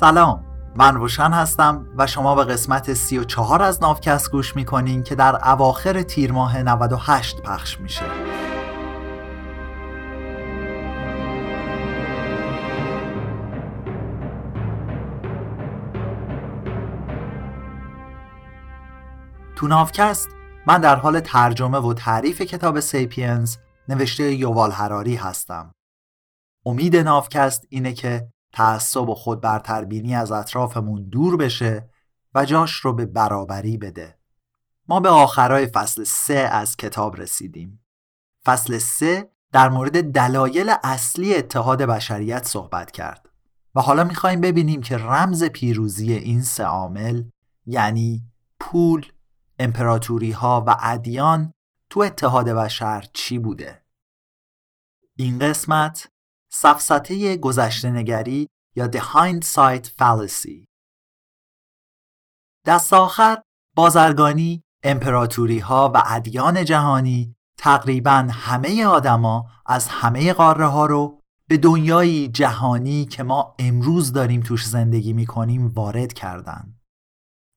سلام. من روشن هستم و شما به قسمت 34 از نافکست گوش می‌کنین که در اواخر تیر ماه 98 پخش میشه. تو نافکست من در حال ترجمه و تعریف کتاب سیپینز نوشته یووال هراری هستم. امید نافکست اینه که تعصب و خود برتربینی از اطرافمون دور بشه و جاش رو به برابری بده. ما به آخرای فصل سه از کتاب رسیدیم. فصل سه در مورد دلایل اصلی اتحاد بشریت صحبت کرد و حالا می‌خوایم ببینیم که رمز پیروزی این سه عامل یعنی پول، امپراتوری ها و ادیان تو اتحاد بشر چی بوده؟ این قسمت سفسته گذشته نگری یا The Hindsight Fallacy دست آخر بازرگانی، امپراتوری ها و ادیان جهانی تقریبا همه آدما از همه قاره ها رو به دنیایی جهانی که ما امروز داریم توش زندگی می کنیم وارد کردند.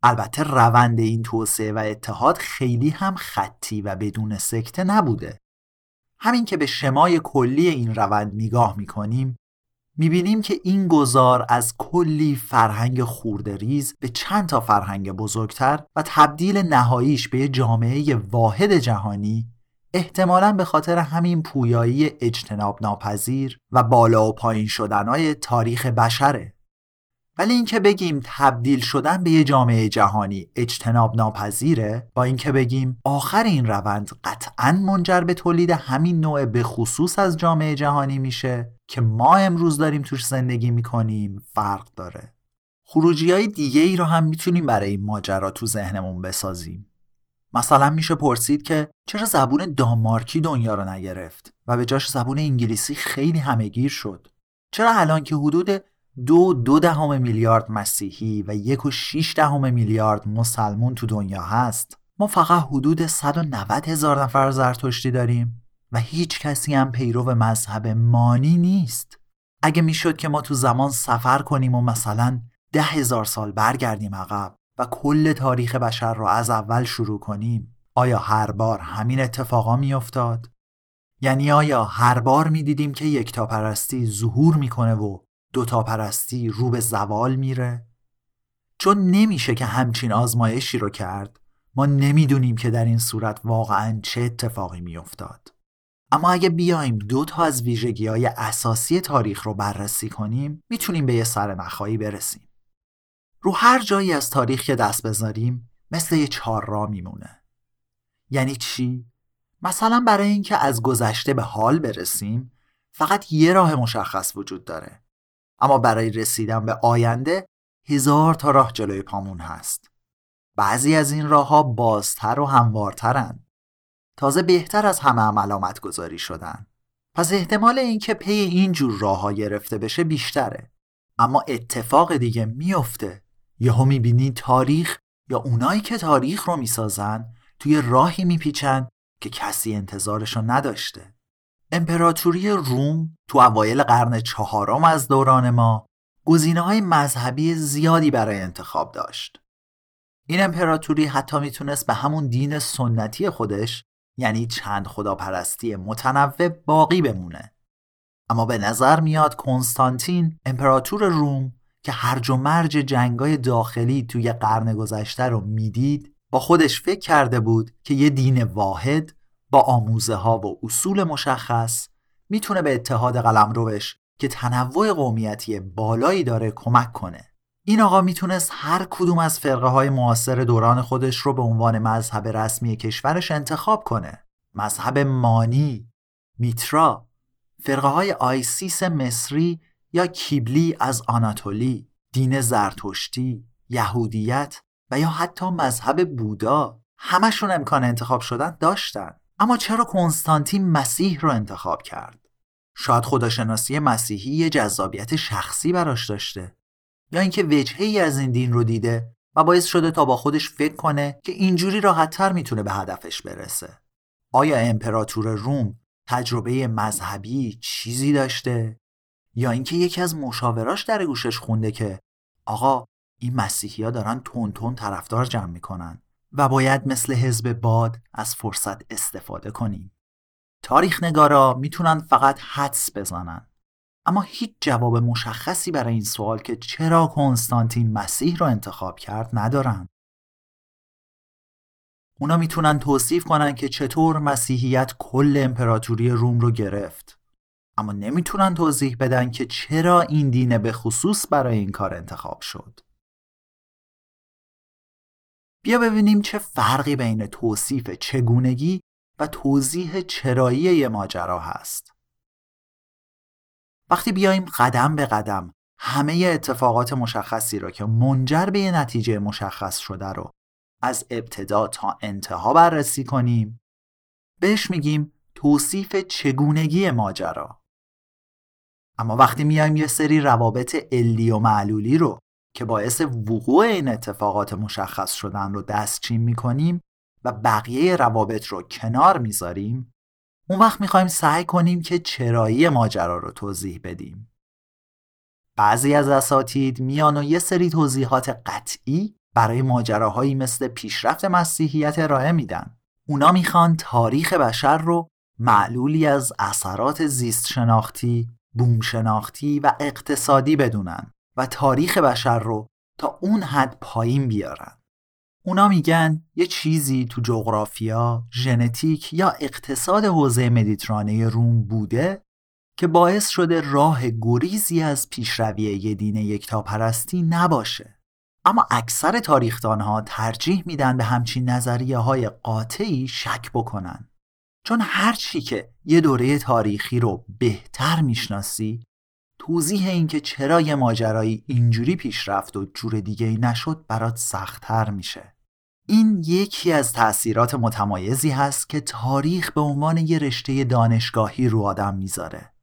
البته روند این توسعه و اتحاد خیلی هم خطی و بدون سکته نبوده همین که به شمای کلی این روند نگاه می‌کنیم می‌بینیم که این گذار از کلی فرهنگ خوردریز به چند تا فرهنگ بزرگتر و تبدیل نهاییش به جامعه واحد جهانی احتمالا به خاطر همین پویایی اجتناب ناپذیر و بالا و پایین شدنهای تاریخ بشره. ولی اینکه بگیم تبدیل شدن به یه جامعه جهانی اجتناب ناپذیره با اینکه بگیم آخر این روند قطعا منجر به تولید همین نوع به خصوص از جامعه جهانی میشه که ما امروز داریم توش زندگی می‌کنیم فرق داره. خروجی های دیگه ای رو هم می‌تونیم برای این ماجرا تو ذهنمون بسازیم. مثلا میشه پرسید که چرا زبون دانمارکی دنیا رو نگرفت و به جاش زبون انگلیسی خیلی همهگیر شد؟ چرا الان که حدود دو دو دهم میلیارد مسیحی و یک و شیش دهم میلیارد مسلمون تو دنیا هست ما فقط حدود 190 هزار نفر زرتشتی داریم و هیچ کسی هم پیرو مذهب مانی نیست اگه می‌شد که ما تو زمان سفر کنیم و مثلا ده هزار سال برگردیم عقب و کل تاریخ بشر رو از اول شروع کنیم آیا هر بار همین اتفاقا میافتاد؟ یعنی آیا هر بار می‌دیدیم که یکتاپرستی ظهور می‌کنه و دوتا پرستی رو به زوال میره. چون نمیشه که همچین آزمایشی رو کرد ما نمی‌دونیم که در این صورت واقعا چه اتفاقی میافتاد. اما اگه بیایم دو تا از ویژگی های اساسی تاریخ رو بررسی کنیم می‌تونیم به یه سر نخایی برسیم. رو هر جایی از تاریخ که دست بذاریم مثل یه چهار را میمونه. یعنی چی؟ مثلا برای اینکه از گذشته به حال برسیم فقط یه راه مشخص وجود داره. اما برای رسیدن به آینده هزار تا راه جلوی پامون هست. بعضی از این راه ها بازتر و هموارترن. تازه بهتر از همه هم علامت گذاری شدن. پس احتمال اینکه پی این جور راه ها گرفته بشه بیشتره. اما اتفاق دیگه میفته یهو می‌بینی تاریخ یا اونایی که تاریخ رو می‌سازن توی راهی میپیچن که کسی انتظارشو نداشته. امپراتوری روم تو اوایل قرن چهارم از دوران ما گزینه های مذهبی زیادی برای انتخاب داشت. این امپراتوری حتی می‌تونست به همون دین سنتی خودش یعنی چند خداپرستی متنوع باقی بمونه. اما به نظر میاد کنستانتین امپراتور روم که هرج و مرج جنگای داخلی توی قرن گذشته رو می‌دید با خودش فکر کرده بود که یه دین واحد با آموزه ها و اصول مشخص می‌تونه به اتحاد قلمروش که تنوع قومیتی بالایی داره کمک کنه. این آقا می‌تونست هر کدوم از فرقه های معاصر دوران خودش رو به عنوان مذهب رسمی کشورش انتخاب کنه. مذهب مانی میترا فرقه های آیسیس مصری یا کیبلی از آناتولی دین زرتشتی یهودیت و یا حتی مذهب بودا. همشون امکان انتخاب شدن داشتن. اما چرا کنستانتین مسیح رو انتخاب کرد؟ شاید خداشناسی مسیحی یه جذابیت شخصی براش داشته. یا اینکه وجهی از این دین رو دیده و باعث شده تا با خودش فکر کنه که اینجوری راحتتر می‌تونه به هدفش برسه. آیا امپراتور روم تجربه مذهبی چیزی داشته؟ یا اینکه یکی از مشاوراش در گوشش خونده که آقا این مسیحی ها دارن تون تون طرفدار جمع می‌کنن. و باید مثل حزب باد از فرصت استفاده کنیم. تاریخ نگارا می‌تونن فقط حدس بزنن. اما هیچ جواب مشخصی برای این سوال که چرا کنستانتین مسیح رو انتخاب کرد ندارن. اونا می‌تونن توصیف کنن که چطور مسیحیت کل امپراتوری روم رو گرفت. اما نمی‌تونن توضیح بدن که چرا این دینه به خصوص برای این کار انتخاب شد. بیا ببینیم چه فرقی بین توصیف چگونگی و توضیح چرایی ماجرا هست. وقتی بیایم قدم به قدم همه اتفاقات مشخصی را که منجر به نتیجه مشخص شده رو از ابتدا تا انتها بررسی کنیم بهش میگیم توصیف چگونگی ماجرا اما وقتی میایم یه سری روابط علی و معلولی رو که باعث وقوع این اتفاقات مشخص شدن رو دستچین می‌کنیم و بقیه روابط رو کنار می‌ذاریم اون وقت می‌خوایم سعی کنیم که چرایی ماجرا رو توضیح بدیم. بعضی از اساتید میان و یه سری توضیحات قطعی برای ماجراهایی مثل پیشرفت مسیحیت ارائه میدن. اونا می‌خوان تاریخ بشر رو معلولی از اثرات زیست شناختی، بوم شناختی و اقتصادی بدونن. تاریخ بشر رو تا اون حد پایین بیارن. اونا میگن یه چیزی تو جغرافیا، ژنتیک یا اقتصاد حوزه مدیترانه روم بوده که باعث شده راه گریزی از پیشروی یه دین یکتاپرستی نباشه. اما اکثر تاریخدانها ترجیح میدن به همچین نظریه های قاطعی شک بکنن. چون هر چی که یه دوره تاریخی رو بهتر می‌شناسی توضیح اینکه چرا یه ماجرایی اینجوری پیش رفت و جور دیگه ای نشد برات سختتر میشه. این یکی از تأثیرات متمایزی هست که تاریخ به عنوان یه رشته دانشگاهی رو آدم می‌ذاره.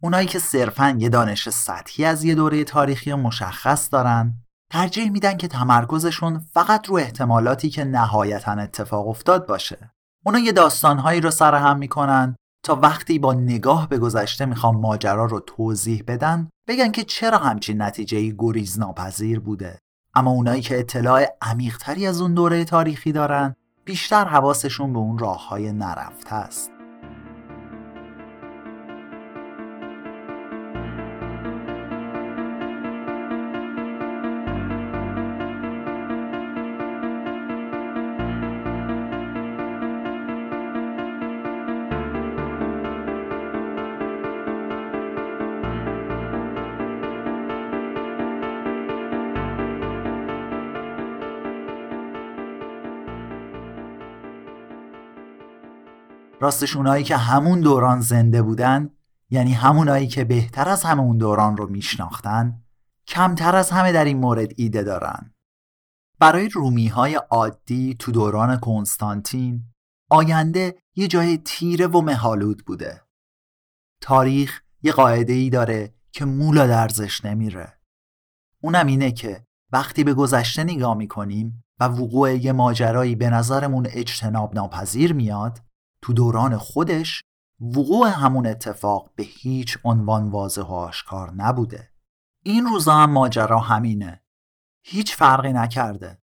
اونایی که صرفا یه دانش سطحی از یه دوره تاریخی مشخص دارن ترجیح میدن که تمرکزشون فقط رو احتمالاتی که نهایتا اتفاق افتاد باشه. اونا یه داستانهایی رو سرهم می‌کنن تا وقتی با نگاه به گذشته می‌خوام ماجرا رو توضیح بدن بگن که چرا همچین نتیجه گریز ناپذیر بوده. اما اونایی که اطلاع عمیقتری از اون دوره تاریخی دارن بیشتر حواسشون به اون راه های نرفته است. راستش اونایی که همون دوران زنده بودن یعنی همونایی که بهتر از همه اون دوران رو میشناختن کمتر از همه در این مورد ایده دارن. برای رومی های عادی تو دوران کنستانتین آینده یه جای تیره و مهالود بوده. تاریخ یه قاعده ای داره که مولا درزش نمیره. اونم اینه که وقتی به گذشته نگاه می‌کنیم و وقوع یه ماجرایی به نظرمون اجتناب ناپذیر میاد تو دوران خودش وقوع همون اتفاق به هیچ عنوان واضح و آشکار نبوده این روزا هم ماجرا همینه هیچ فرقی نکرده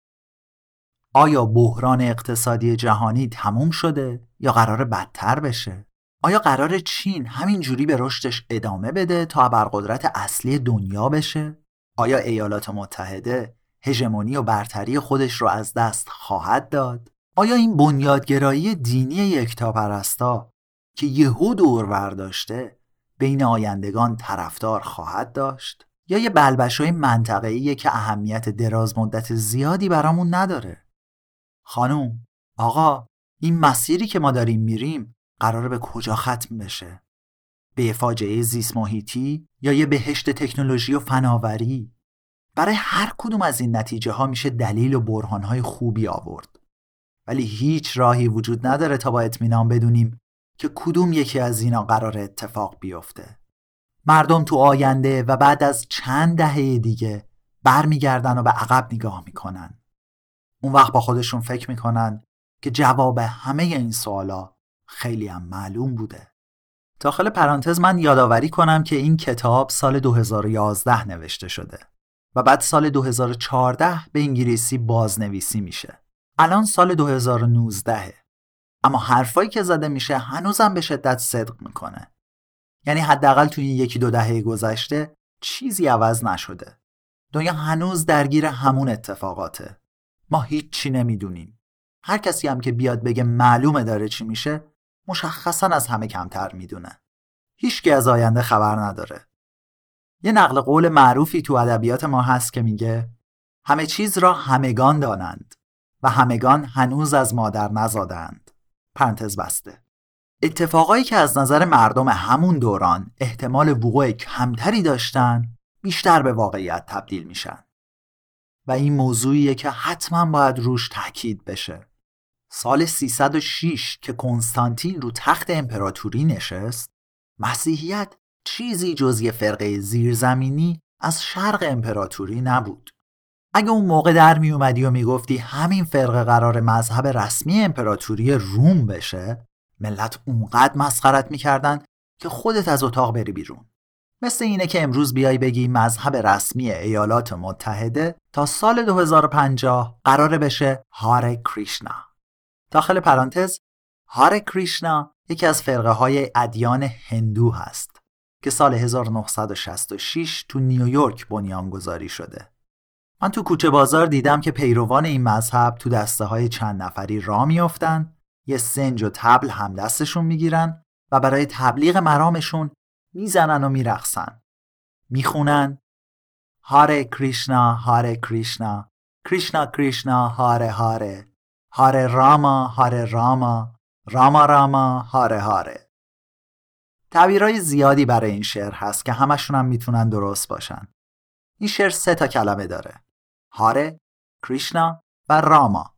آیا بحران اقتصادی جهانی تموم شده یا قرار بدتر بشه؟ آیا قرار چین همین جوری به رشدش ادامه بده تا ابرقدرت اصلی دنیا بشه؟ آیا ایالات متحده هژمونی و برتری خودش رو از دست خواهد داد؟ آیا این بنیادگرایی دینی یکتاپرستا که یهو دور برداشته بین آیندگان طرفدار خواهد داشت؟ یا یه بلبشوی منطقه‌ایه که اهمیت دراز مدت زیادی برامون نداره؟ خانوم آقا این مسیری که ما داریم میریم قراره به کجا ختم بشه؟ به فاجعه زیست محیطی یا یه بهشت تکنولوژی و فناوری؟ برای هر کدوم از این نتیجه ها میشه دلیل و برهان های خوبی آورد. ولی هیچ راهی وجود نداره تا با اطمینان بدونیم که کدوم یکی از اینا قرار اتفاق بیفته. مردم تو آینده و بعد از چند دهه دیگه برمیگردن و به عقب نگاه می‌کنن. اون وقت با خودشون فکر می‌کنن که جواب همه این سوالا خیلی هم معلوم بوده. داخل پرانتز من یادآوری کنم که این کتاب سال 2011 نوشته شده و بعد سال 2014 به انگلیسی بازنویسی میشه. الان سال 2019 اما حرفایی که زده میشه هنوزم به شدت صدق می‌کنه. یعنی حداقل توی این یکی دو دهه گذشته چیزی عوض نشده. دنیا هنوز درگیر همون اتفاقاته. ما هیچی نمی‌دونیم. هر کسی هم که بیاد بگه معلومه داره چی میشه مشخصا از همه کمتر می‌دونه. هیچکی از آینده خبر نداره. یه نقل قول معروفی تو ادبیات ما هست که میگه همه چیز را همگان دانند. و همگان هنوز از مادر نزادند. پرانتز بسته. اتفاقایی که از نظر مردم همون دوران احتمال وقوع کمتری داشتن بیشتر به واقعیت تبدیل میشن. و این موضوعیه که حتما باید روش تاکید بشه. سال 306 که کنستانتین رو تخت امپراتوری نشست مسیحیت چیزی جز یه فرقه زیرزمینی از شرق امپراتوری نبود. اگه اون موقع در می اومدی و می‌گفتی همین فرقه قرار مذهب رسمی امپراتوری روم بشه ملت اونقدر مسخرت می‌کردن که خودت از اتاق بری بیرون. مثل اینه که امروز بیای بگی مذهب رسمی ایالات متحده تا سال 2050 قراره بشه هار کریشنا داخل پرانتز هار کریشنا یکی از فرقه های ادیان هندو هست که سال 1966 تو نیویورک بنیانگذاری شده. من تو کوچه بازار دیدم که پیروان این مذهب تو دسته های چند نفری را میافتن. یه سنج و تبل هم دستشون می‌گیرن و برای تبلیغ مرامشون می‌زنن و میرقصن. می‌خونن. هاره کریشنا هاره کریشنا. کریشنا کریشنا هاره هاره. هاره راما هاره راما. راما راما هاره هاره. تعبیرهای زیادی برای این شعر هست که همشون هم می‌تونن درست باشن. این شعر سه تا کلمه داره. هاره کریشنا و راما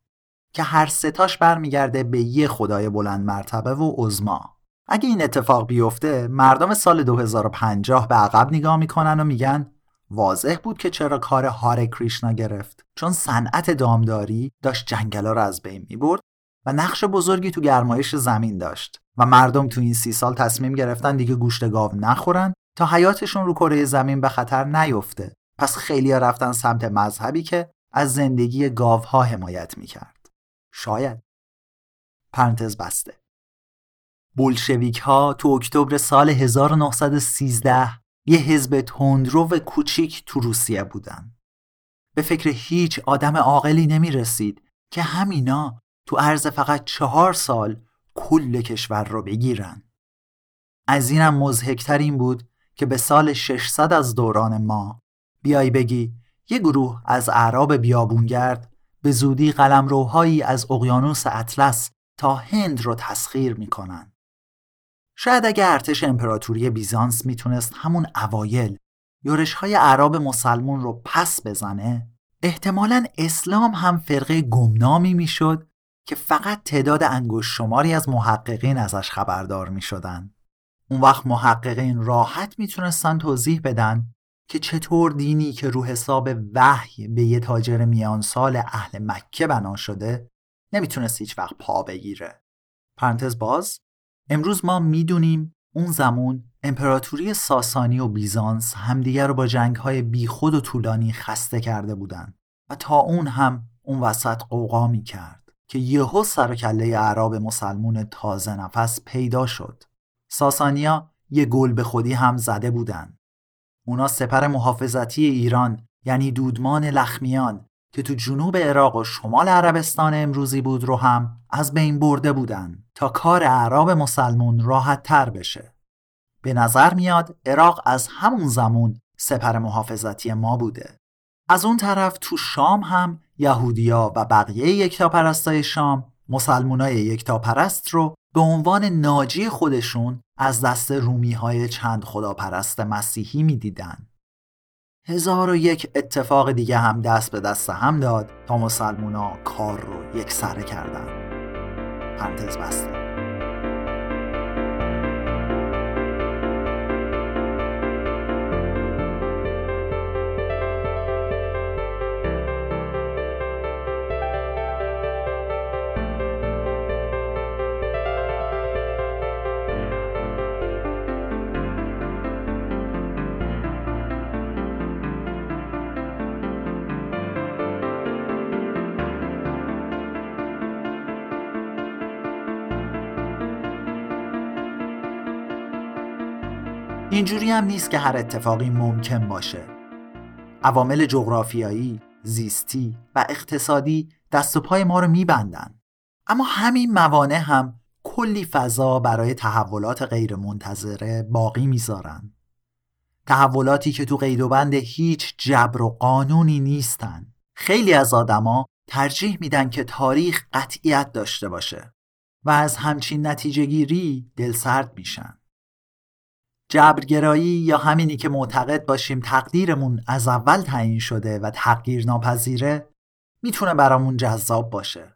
که هر ستاش برمیگرده به یه خدای بلند مرتبه و عزما اگه این اتفاق بیفته مردم سال 2050 به عقب نگاه می‌کنن و میگن واضح بود که چرا کار هار کریشنا گرفت. چون صنعت دامداری داشت جنگلا رو از بین می‌برد و نقش بزرگی تو گرمایش زمین داشت. و مردم تو این سی سال تصمیم گرفتن دیگه گوشت گاو نخورن تا حیاتشون رو کره زمین به خطر نیفته. پس خیلی رفتن سمت مذهبی که از زندگی گاوها حمایت می‌کرد شاید پرانتز بسته بولشویک ها تو اکتبر سال 1913 یه حزب تندرو و کوچیک تو روسیه بودن. به فکر هیچ آدم عاقلی نمی رسید که همینا تو عرض فقط چهار سال کل کشور رو بگیرن. از اینم مزهکتر این بود که به سال 600 از دوران ما بیای بگی یه گروه از اعراب بیابونگرد به زودی قلمروهایی از اقیانوس اطلس تا هند رو تسخیر می‌کنن. شاید اگه ارتش امپراتوری بیزانس می‌تونست همون اوایل یورش های عرب مسلمون رو پس بزنه احتمالا اسلام هم فرقه گمنامی می‌شد که فقط تعداد انگوش شماری از محققین ازش خبردار می شدن. اون وقت محققین راحت می‌تونستن توضیح بدن که چطور دینی که رو حساب وحی به یه تاجر میان سال اهل مکه بنا شده نمی‌تونست هیچ وقت پا بگیره. پرانتز باز امروز ما می‌دونیم اون زمان امپراتوری ساسانی و بیزانس همدیگر رو با جنگهای بیخود و طولانی خسته کرده بودند و تا اون هم اون وسط قوقا می کرد که یهو سر کله اعراب مسلمون تازه نفس پیدا شد ساسانیا یه گل به خودی هم زده بودن اونا سپر محافظتی ایران یعنی دودمان لخمیان که تو جنوب عراق و شمال عربستان امروزی بود رو هم از بین برده بودن تا کار اعراب مسلمون راحت تر بشه. به نظر میاد عراق از همون زمان سپر محافظتی ما بوده. از اون طرف تو شام هم یهودیا و بقیه یکتاپرستای شام مسلمونای یکتاپرست رو به عنوان ناجی خودشون از دست رومی های چند خداپرست مسیحی می‌دیدن. هزار و یک اتفاق دیگه هم دست به دست هم داد تا مسلمونا کار رو یک سره کردن پرانتز بسته اینجوری هم نیست که هر اتفاقی ممکن باشه. عوامل جغرافیایی، زیستی و اقتصادی دست و پای ما رو میبندن. اما همین موانع هم کلی فضا برای تحولات غیرمنتظره باقی می‌ذارن. تحولاتی که تو قید و بند هیچ جبر و قانونی نیستن. خیلی از آدما ترجیح میدن که تاریخ قطعیت داشته باشه و از همچین نتیجه گیری دلسرد میشن. جبرگرایی یا همینی که معتقد باشیم تقدیرمون از اول تعیین شده و تغییر ناپذیره می‌تونه برامون جذاب باشه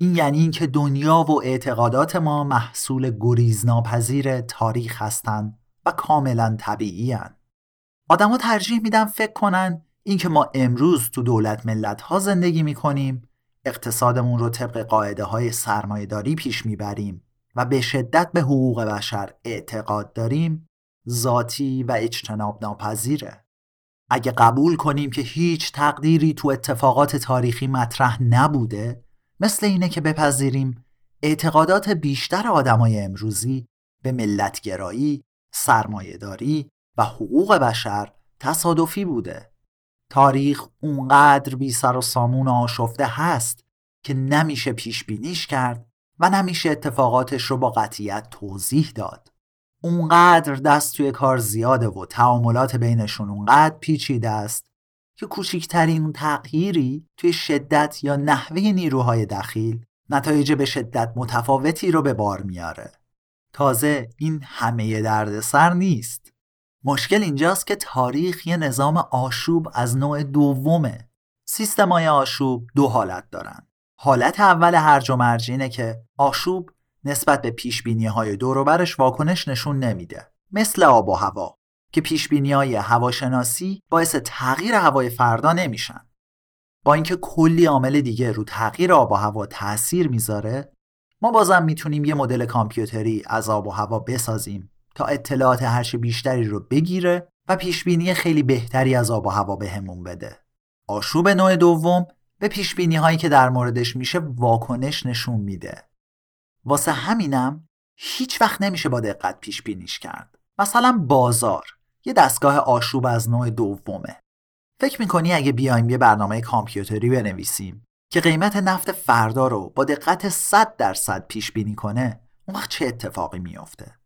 این یعنی اینکه دنیا و اعتقادات ما محصول گریزناپذیر تاریخ هستند و کاملا طبیعی هن. آدما ترجیح میدن فکر کنن اینکه ما امروز تو دولت ملت ها زندگی می‌کنیم اقتصادمون رو طبق قاعده های سرمایهداری پیش می‌بریم و به شدت به حقوق بشر اعتقاد داریم ذاتی و اجتناب ناپذیره اگه قبول کنیم که هیچ تقدیری تو اتفاقات تاریخی مطرح نبوده مثل اینه که بپذیریم اعتقادات بیشتر آدمای امروزی به ملتگرایی، سرمایهداری و حقوق بشر تصادفی بوده. تاریخ اونقدر بی سر و سامون آشفته هست که نمیشه پیش بینیش کرد و نمیشه اتفاقاتش رو با قطیت توضیح داد. اونقدر دست توی کار زیاده و تعاملات بینشون اونقدر پیچیده است که کوچکترین تغییری توی شدت یا نحوه نیروهای دخیل نتایج به شدت متفاوتی رو به بار میاره. تازه این همه دردسر نیست. مشکل اینجاست که تاریخ یه نظام آشوب از نوع دومه. سیستمای آشوب دو حالت دارن. حالت اول هرج و مرج اینه که آشوب نسبت به پیش های دوروبرش واکنش نشون نمیده. مثل آب و هوا. که پیش های هواشناسی باعث تغییر هوای فردا نمیشن. با اینکه کلی عامل دیگه رو تغییر آب و هوا تاثیر می‌ذاره ما بازم می‌تونیم یه مدل کامپیوتری از آب و هوا بسازیم تا اطلاعات هرچه بیشتری رو بگیره و پیشبینی خیلی بهتری از آب و هوا بهمون بده. آشوب نوع دوم به پیش هایی که در موردش میشه واکنش نشون میده. واسه همینم هیچ وقت نمیشه با دقت پیش بینیش کرد. مثلا بازار یه دستگاه آشوب از نوع دومه فکر می‌کنی اگه بیایم یه برنامه کامپیوتری بنویسیم که قیمت نفت فردا رو با دقت 100 درصد پیش بینی کنه اون وقت چه اتفاقی میافته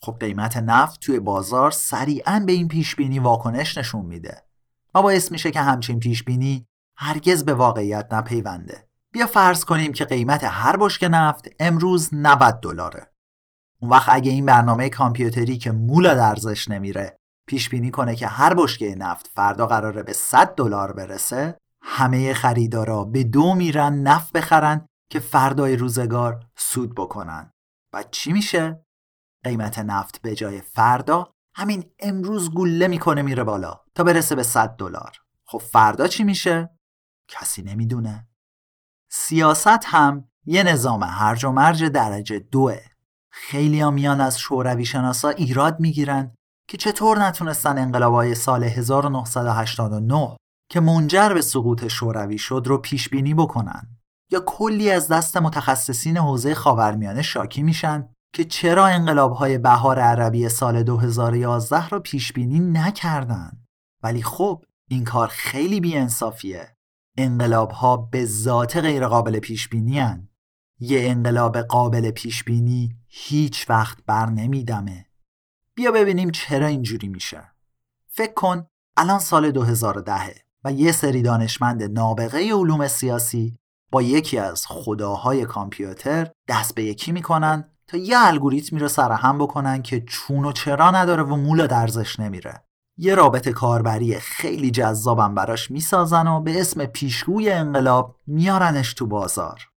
خب قیمت نفت توی بازار سریعا به این پیش بینی واکنش نشون میده و باعث میشه که همچین پیش بینی هرگز به واقعیت نپیونده. بیا فرض کنیم که قیمت هر بشک نفت امروز 90 دلاره. اون وقت اگه این برنامه کامپیوتری که مولا ارزش نمیره پیش بینی کنه که هر بشکه نفت فردا قراره به 100 دلار برسه همه خریدارا به دو میرن نفت بخرن که فردای روزگار سود بکنن. و چی میشه؟ قیمت نفت به جای فردا همین امروز گله می‌کنه میره بالا تا برسه به 100 دلار. خب فردا چی میشه؟ کسی نمی‌دونه. سیاست هم یه نظام هرج و مرج درجه دوه. خیلی ها میان از شوروی شناسا ایراد می‌گیرن که چطور نتونستن انقلابای سال 1989 که منجر به سقوط شوروی شد رو پیش بینی بکنن. یا کلی از دست متخصصین حوزه خاورمیانه شاکی میشن که چرا انقلابهای بهار عربی سال 2011 رو پیش بینی نکردن. ولی خب این کار خیلی بیانصافیه. انقلابها به ذات غیرقابل پیش بینی یه انقلاب قابل پیش بینی هیچ وقت بر نمیدمه. بیا ببینیم چرا اینجوری میشه. فکر کن الان سال 2010 و یه سری دانشمند نابغه علوم سیاسی با یکی از خداهای کامپیوتر دست به یکی می‌کنن تا یه الگوریتمی رو سرهم بکنن که چون و چرا نداره و مولا درزش نمیره. یه رابطه کاربری خیلی جذابم براش می‌سازن و به اسم پیشگوی انقلاب میارنش تو بازار.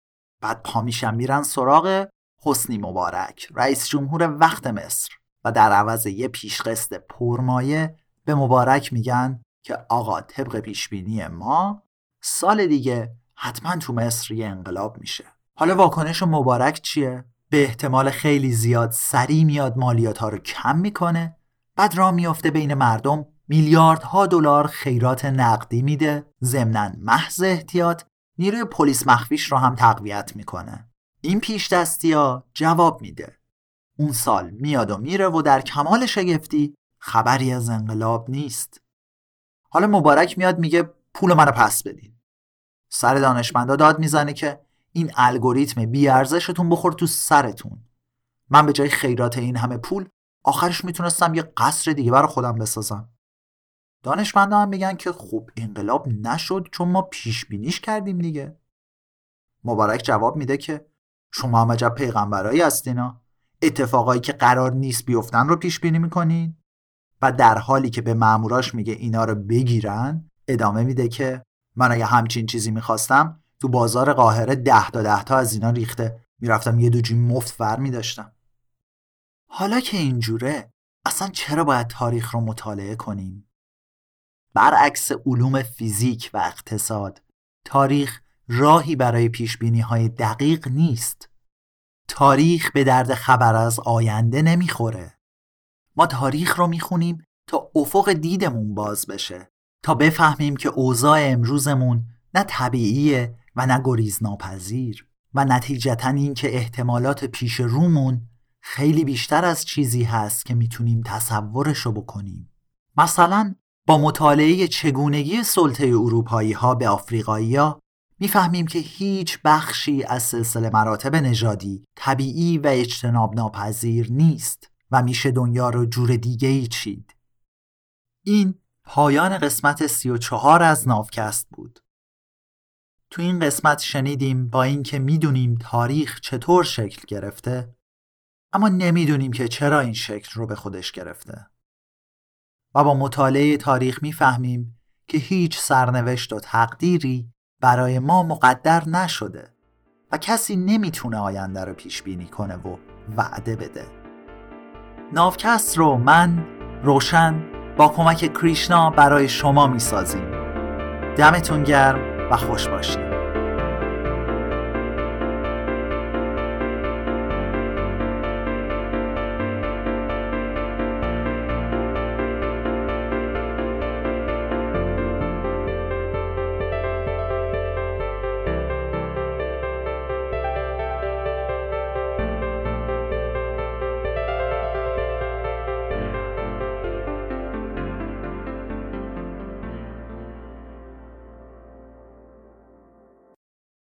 بعد پا میشن میرن سراغ حسنی مبارک رئیس جمهور وقت مصر و در عوض یه پیشقسط پرمایه به مبارک میگن که آقا طبق پیشبینی ما سال دیگه حتما تو مصر یه انقلاب میشه حالا واکنش مبارک چیه؟ به احتمال خیلی زیاد سریع میاد مالیات ها رو کم می‌کنه بعد را میافته بین مردم میلیاردها دلار خیرات نقدی میده ضمنا محض احتیاط نیروی پلیس مخفیش رو هم تقویت می‌کنه. این پیش دستی ها جواب میده. اون سال میاد و میره و در کمال شگفتی خبری از انقلاب نیست. حالا مبارک میاد میگه پول منو پس بدین. سر دانشمندا داد می‌زنه که این الگوریتم بیارزشتون بخور تو سرتون. من به جای خیرات این همه پول آخرش می‌تونستم یه قصر دیگه برای خودم بسازم. دانشمندا هم میگن که خوب انقلاب نشد چون ما پیش بینیش کردیم دیگه. مبارک جواب میده که شما هم عجب پیغمبرایی هستینا اتفاقایی که قرار نیست بیفتن رو پیش بینی می‌کنین. و در حالی که به ماموراش میگه اینا رو بگیرن ادامه میده که من اگه همچین چیزی می‌خواستم تو بازار قاهره ده تا ده تا از اینا ریخته. می‌رفتم یه دو جیم مفت ور میداشتم. حالا که اینجوره اصلا چرا باید تاریخ رو مطالعه کنیم؟ برعکس علوم فیزیک و اقتصاد تاریخ راهی برای پیش بینی های دقیق نیست. تاریخ به درد خبر از آینده نمی‌خوره. ما تاریخ رو می‌خونیم تا افق دیدمون باز بشه تا بفهمیم که اوضاع امروزمون نه طبیعیه و نه گریز ناپذیر و نتیجتا این که احتمالات پیش رومون خیلی بیشتر از چیزی هست که می‌تونیم تصورش رو بکنیم مثلا با مطالعه چگونگی سلطه اروپایی ها به آفریقایی ها می‌فهمیم که هیچ بخشی از سلسله مراتب نژادی طبیعی و اجتناب ناپذیر نیست و میشه دنیا رو جور دیگه ای چید. این پایان قسمت سی و چهار از ناوکست بود. تو این قسمت شنیدیم با اینکه می‌دونیم تاریخ چطور شکل گرفته اما نمی‌دونیم که چرا این شکل رو به خودش گرفته. و با مطالعه تاریخ می‌فهمیم که هیچ سرنوشت و تقدیری برای ما مقدر نشده و کسی نمی‌تونه آینده رو پیش بینی کنه و وعده بده. ناوکست رو من روشن با کمک کریشنا برای شما می‌سازیم. دمتون گرم و خوش باشید.